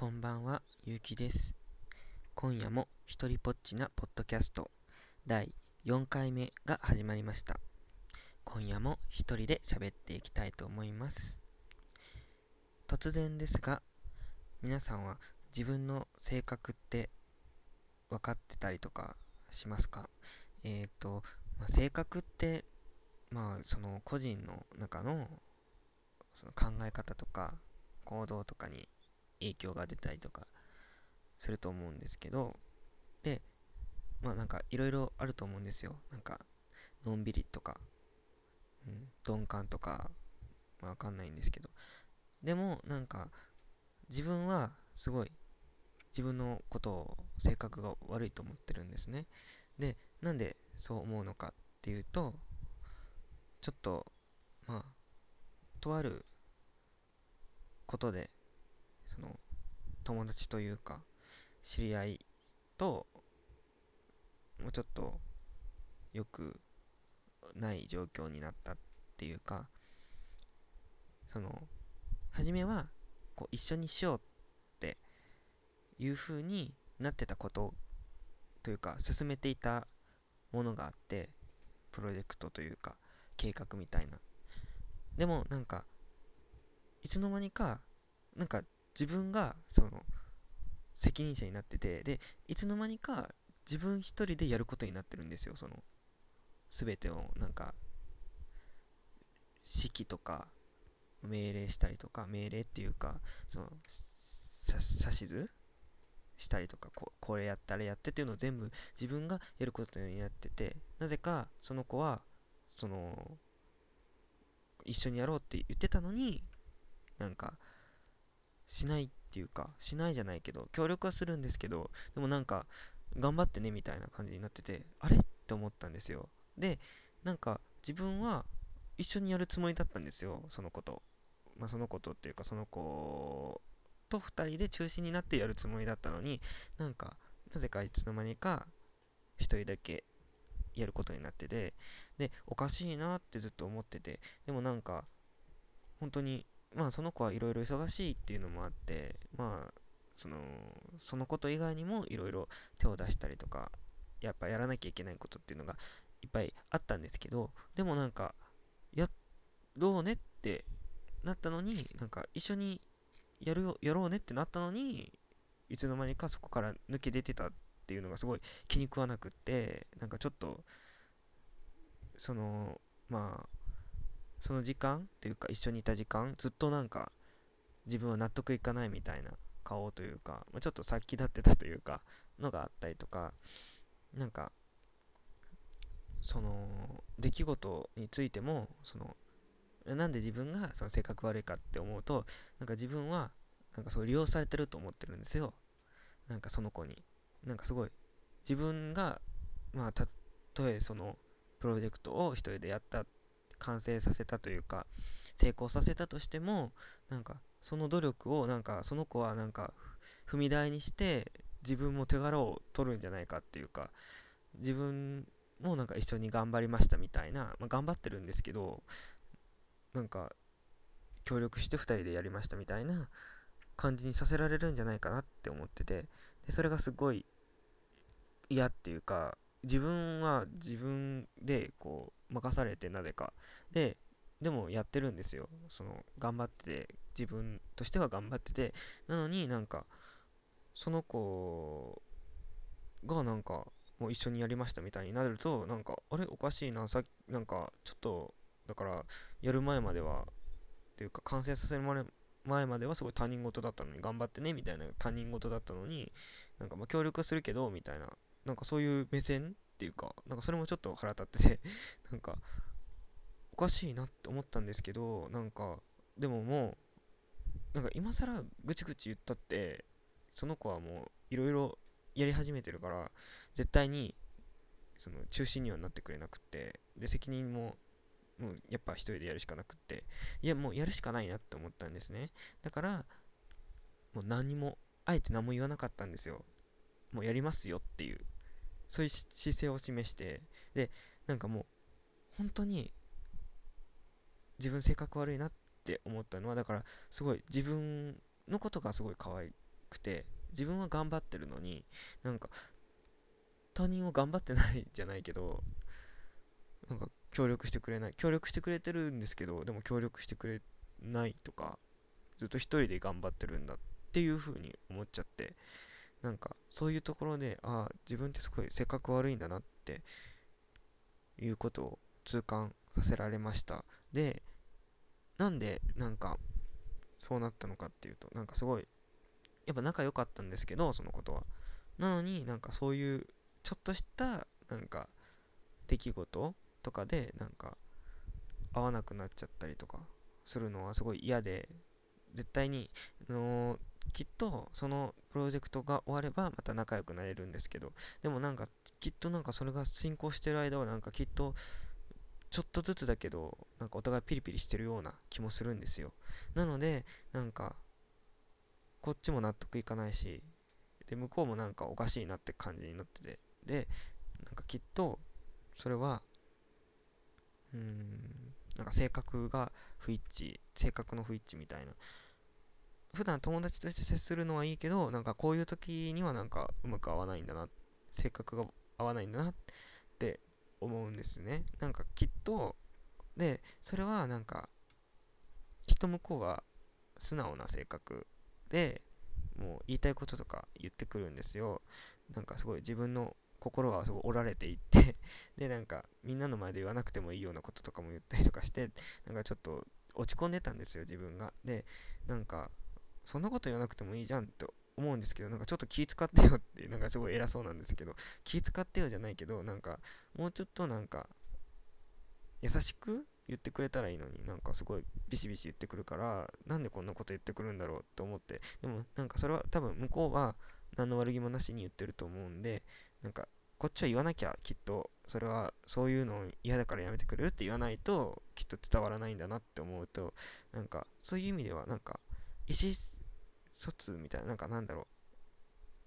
こんばんは、ゆうきです。今夜も一人ぽっちなポッドキャスト第4回目が始まりました。今夜も一人で喋っていきたいと思います。突然ですが、皆さんは自分の性格って分かってたりとかしますか？えっ、と、まあ、性格って、まあ、その個人の中のその考え方とか行動とかに影響が出たりとかすると思うんですけどでまあなんかいろいろあると思うんですよ。なんかのんびりとか、うん、鈍感とか、まあ、わかんないんですけど。でもなんか自分はすごい自分のことを性格が悪いと思ってるんですね。でなんでそう思うのかっていうとちょっとまあとあることでその友達というか知り合いともうちょっとよくない状況になったっていうかその初めはこう一緒にしようっていう風になってたことというか進めていたものがあってプロジェクトというか計画みたいな。でもなんかいつの間にかなんか自分がその責任者になっててでいつの間にか自分一人でやることになってるんですよその全てをなんか指揮とか命令したりとか命令っていうかその指図？したりとかここれやったらやってっていうのを全部自分がやることになっててなぜかその子はその一緒にやろうって言ってたのになんかしないっていうかしないじゃないけど協力はするんですけどでもなんか頑張ってねみたいな感じになっててあれって思ったんですよ。でなんか自分は一緒にやるつもりだったんですよその子と。まあその子とっていうかその子と2人で中心になってやるつもりだったのになんかなぜかいつの間にか1人だけやることになっててでおかしいなってずっと思っててでもなんか本当にまあその子はいろいろ忙しいっていうのもあってまあそのそのこと以外にもいろいろ手を出したりとかやっぱやらなきゃいけないことっていうのがいっぱいあったんですけどでもなんかやろうねってなったのになんか一緒にやるよやろうねってなったのにいつの間にかそこから抜け出てたっていうのがすごい気に食わなくってなんかちょっとそのまあその時間というか一緒にいた時間ずっとなんか自分は納得いかないみたいな顔というか、ま、ちょっと殺気立ってたというかのがあったりとかなんかその出来事についてもそのなんで自分がその性格悪いかって思うとなんか自分はなんかそう利用されてると思ってるんですよ。なんかその子に。なんかすごい自分がまあたとえそのプロジェクトを一人でやった完成させたというか成功させたとしてもなんかその努力をなんかその子はなんか踏み台にして自分も手柄を取るんじゃないかっていうか自分もなんか一緒に頑張りましたみたいな、まあ、頑張ってるんですけどなんか協力して2人でやりましたみたいな感じにさせられるんじゃないかなって思っててでそれがすごい嫌っていうか自分は自分でこう任されてなぜか。ででもやってるんですよ。その頑張ってて自分としては頑張ってて。なのになんかその子がなんかもう一緒にやりましたみたいになるとなんかあれ？おかしいな。さなんかちょっとだからやる前まではっていうか完成させる前まではすごい他人事だったのに頑張ってねみたいな他人事だったのになんかま協力するけどみたいななんかそういう目線っていうかなんかそれもちょっと腹立ってて なんかおかしいなって思ったんですけどなんかでももうなんか今更ぐちぐち言ったってその子はもういろいろやり始めてるから絶対にその中心にはなってくれなくってで責任ももうやっぱ一人でやるしかなくっていやもうやるしかないなって思ったんですね。だからもう何もあえて何も言わなかったんですよ。もうやりますよっていう。そういう姿勢を示してでなんかもう本当に自分性格悪いなって思ったのはだからすごい自分のことがすごい可愛くて自分は頑張ってるのになんか他人は頑張ってないじゃないけどなんか協力してくれない協力してくれてるんですけどでも協力してくれないとかずっと一人で頑張ってるんだっていう風に思っちゃってなんかそういうところでああ自分ってすごい性格悪いんだなっていうことを痛感させられました。でなんでなんかそうなったのかっていうとなんかすごいやっぱ仲良かったんですけどそのことは。なのになんかそういうちょっとしたなんか出来事とかでなんか合わなくなっちゃったりとかするのはすごい嫌で絶対に、あのー、きっとそのプロジェクトが終わればまた仲良くなれるんですけどでもなんかきっとなんかそれが進行してる間はなんかきっとちょっとずつだけどなんかお互いピリピリしてるような気もするんですよ。なのでなんかこっちも納得いかないしで向こうもなんかおかしいなって感じになっててでなんかきっとそれはうーんなんか性格が不一致性格の不一致みたいな普段友達として接するのはいいけどなんかこういう時にはなんかうまく合わないんだな性格が合わないんだなって思うんですね。なんかきっとでそれはなんかきっと向こうは素直な性格でもう言いたいこととか言ってくるんですよ。なんかすごい自分の心はすごい折られていって でなんかみんなの前で言わなくてもいいようなこととかも言ったりとかしてなんかちょっと落ち込んでたんですよ自分が。でなんかそんなこと言わなくてもいいじゃんって思うんですけどなんかちょっと気使ってよって なんかすごい偉そうなんですけど気使ってよじゃないけどなんかもうちょっとなんか優しく言ってくれたらいいのになんかすごいビシビシ言ってくるからなんでこんなこと言ってくるんだろうと思ってでもなんかそれは多分向こうは何の悪気もなしに言ってると思うんでなんかこっちは言わなきゃきっとそれはそういうの嫌だからやめてくれるって言わないときっと伝わらないんだなって思うとなんかそういう意味ではなんか意思疎通みたいななんかなんだろう。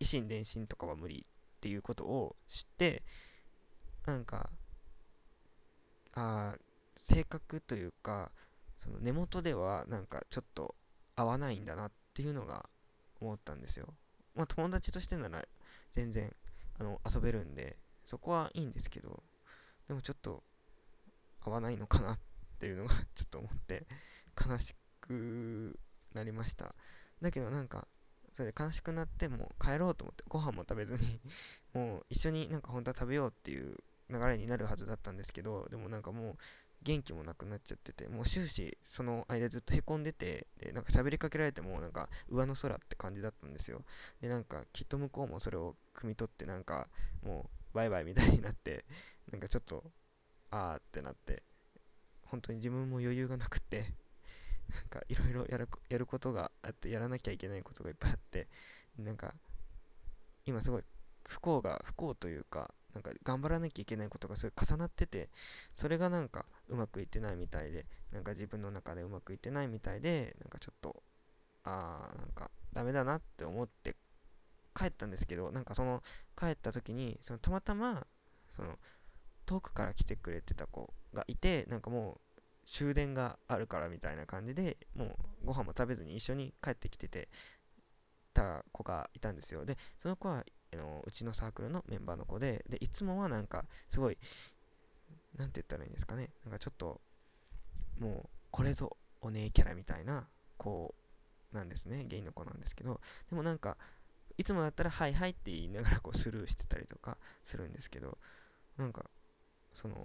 維心伝心とかは無理っていうことを知ってなんかあ性格というかその根元ではなんかちょっと合わないんだなっていうのが思ったんですよ。まあ友達としてなら全然あの遊べるんでそこはいいんですけどでもちょっと合わないのかなっていうのがちょっと思って悲しくなりました。だけどなんかそれで悲しくなってもう帰ろうと思ってご飯も食べずに もう一緒になんか本当は食べようっていう流れになるはずだったんですけどでもなんかもう元気もなくなっちゃっててもう終始その間ずっとへこんでてでなんか喋りかけられてもなんか上の空って感じだったんですよ。でなんかきっと向こうもそれを汲み取ってなんかもうバイバイみたいになってなんかちょっとあーってなって本当に自分も余裕がなくってなんかいろいろやるやることがあってやらなきゃいけないことがいっぱいあってなんか今すごい不幸が不幸というかなんか頑張らなきゃいけないことがすごい重なっててそれがなんかうまくいってないみたいでなんか自分の中でうまくいってないみたいでなんかちょっとあーなんかダメだなって思って帰ったんですけどなんかその帰った時にそのたまたまその遠くから来てくれてた子がいてなんかもう終電があるからみたいな感じでもうご飯も食べずに一緒に帰ってきててた子がいたんですよ。でその子はあのうちのサークルのメンバーの子ででいつもはなんかすごいなんて言ったらいいんですかね。なんかちょっともうこれぞお姉キャラみたいな子なんですね。ゲイの子なんですけど。でもなんかいつもだったら「はいはい」って言いながらこうスルーしてたりとかするんですけど。なんかその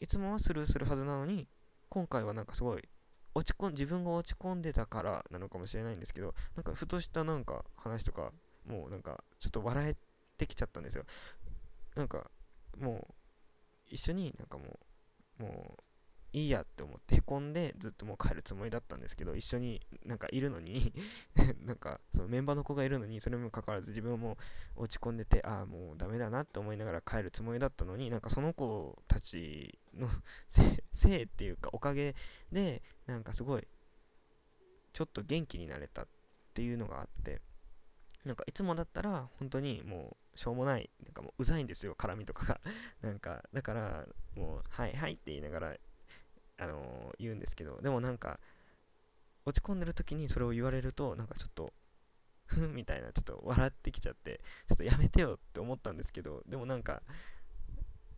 いつもはスルーするはずなのに今回はなんかすごい落ち込ん自分が落ち込んでたからなのかもしれないんですけどなんかふとしたなんか話とかもうなんかちょっと笑えてきちゃったんですよ。なんかもう一緒になんかもうもういいやって思ってへこんでずっともう帰るつもりだったんですけど一緒になんかいるのに なんかそのメンバーの子がいるのにそれにもかかわらず自分はもう落ち込んでてああもうダメだなって思いながら帰るつもりだったのになんかその子たちの せいっていうかおかげでなんかすごいちょっと元気になれたっていうのがあってなんかいつもだったら本当にもうしょうもないなんかもううざいんですよ絡みとかが。なんかだからもうはいはいって言いながらあの、言うんですけどでもなんか落ち込んでる時にそれを言われるとなんかちょっとふんみたいなちょっと笑ってきちゃってちょっとやめてよって思ったんですけどでもなんか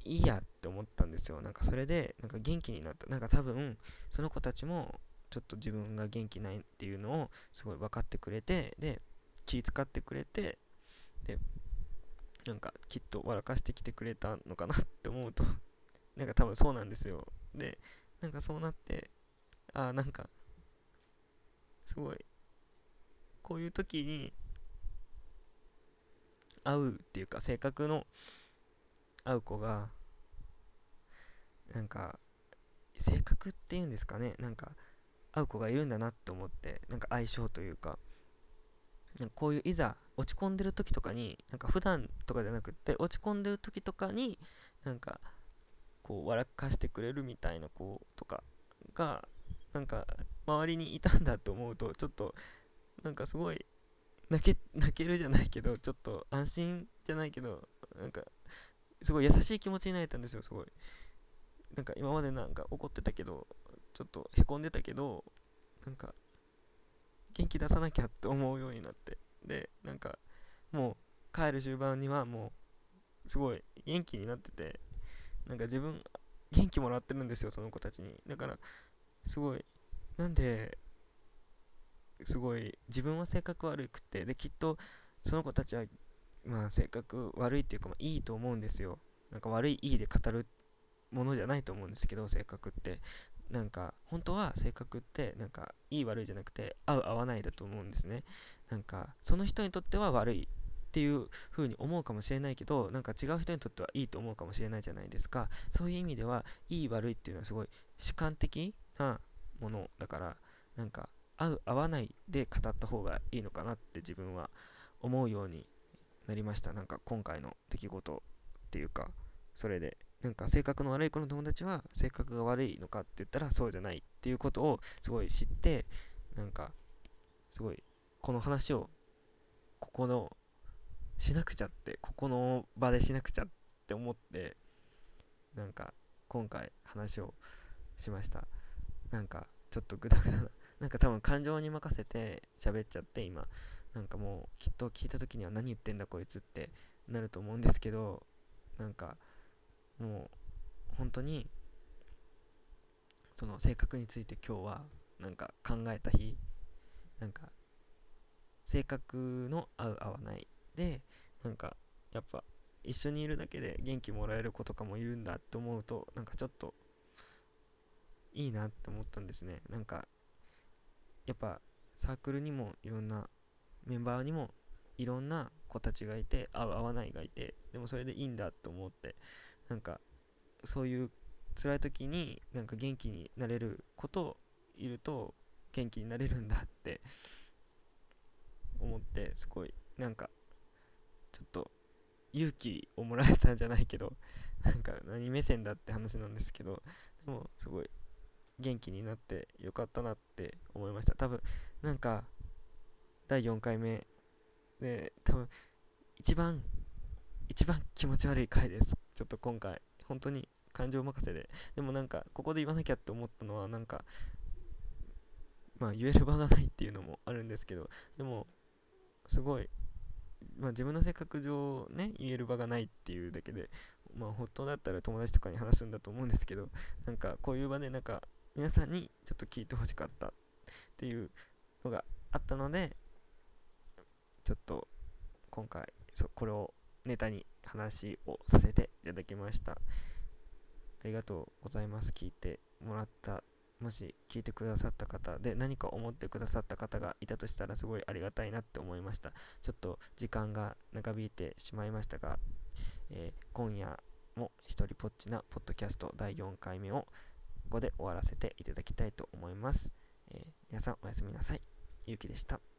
いいやって思ったんですよ。なんかそれでなんか元気になった。なんか多分その子たちもちょっと自分が元気ないっていうのをすごい分かってくれてで気遣ってくれてでなんかきっと笑かしてきてくれたのかなって思うとなんか多分そうなんですよ。でなんかそうなってああなんかすごいこういう時に会うっていうか性格の合う子がなんか性格っていうんですかねなんか合う子がいるんだなって思ってなんか相性というかなんかこういういざ落ち込んでる時とかになんか普段とかじゃなくって落ち込んでる時とかになんかこう笑かしてくれるみたいな子とかがなんか周りにいたんだと思うとちょっとなんかすごい泣け 泣けるじゃないけどちょっと安心じゃないけどなんかすごい優しい気持ちになれたんですよすごい。なんか今までなんか怒ってたけどちょっとへこんでたけどなんか元気出さなきゃって思うようになって。でなんかもう帰る終盤にはもうすごい元気になってて。なんか自分元気もらってるんですよその子たちに。だからすごいなんですごい自分は性格悪くてできっとその子たちはまあ性格悪いっていうか、まあ、いいと思うんですよ。なんか悪いいいで語るものじゃないと思うんですけど性格って。なんか本当は性格ってなんかいい悪いじゃなくて合う合わないだと思うんですね。なんかその人にとっては悪いっていう風に思うかもしれないけどなんか違う人にとってはいいと思うかもしれないじゃないですか。そういう意味ではいい悪いっていうのはすごい主観的なものだからなんか合う合わないで語った方がいいのかなって自分は思うようになりました。なんか今回の出来事っていうかそれで。なんか性格の悪い子の友達は性格が悪いのかって言ったらそうじゃないっていうことをすごい知ってなんかすごいこの話をここのしなくちゃってここの場でしなくちゃって思ってなんか今回話をしました。なんかちょっとグダグダな。なんか多分感情に任せて喋っちゃって今。なんかもうきっと聞いた時には何言ってんだこいつってなると思うんですけどなんかもう本当にその性格について今日はなんか考えた日。なんか性格の合う合わない。でなんかやっぱ一緒にいるだけで元気もらえる子とかもいるんだって思うとなんかちょっといいなって思ったんですね。なんかやっぱサークルにもいろんなメンバーにもいろんな子たちがいて合う合わないがいてでもそれでいいんだと思ってなんかそういう辛い時になんか元気になれることいると元気になれるんだって思ってすごいなんかちょっと勇気をもらえたんじゃないけど なんか何目線だって話なんですけどでもすごい元気になってよかったなって思いました。多分なんか第4回目で多分一番一番気持ち悪い回です。ちょっと今回本当に感情任せで。でもなんかここで言わなきゃって思ったのはなんかまあ言える場がないっていうのもあるんですけどでもすごいまあ自分の性格上ね言える場がないっていうだけでまあ本当だったら友達とかに話すんだと思うんですけどなんかこういう場でなんか皆さんにちょっと聞いてほしかったっていうのがあったのでちょっと今回そこれをネタに話をさせていただきました。ありがとうございます。聞いてもらったもし聞いてくださった方で何か思ってくださった方がいたとしたらすごいありがたいなって思いました。ちょっと時間が長引いてしまいましたが、えー、今夜も一人ぽっちなポッドキャスト第4回目をここで終わらせていただきたいと思います、えー、皆さんおやすみなさい。ゆうきでした。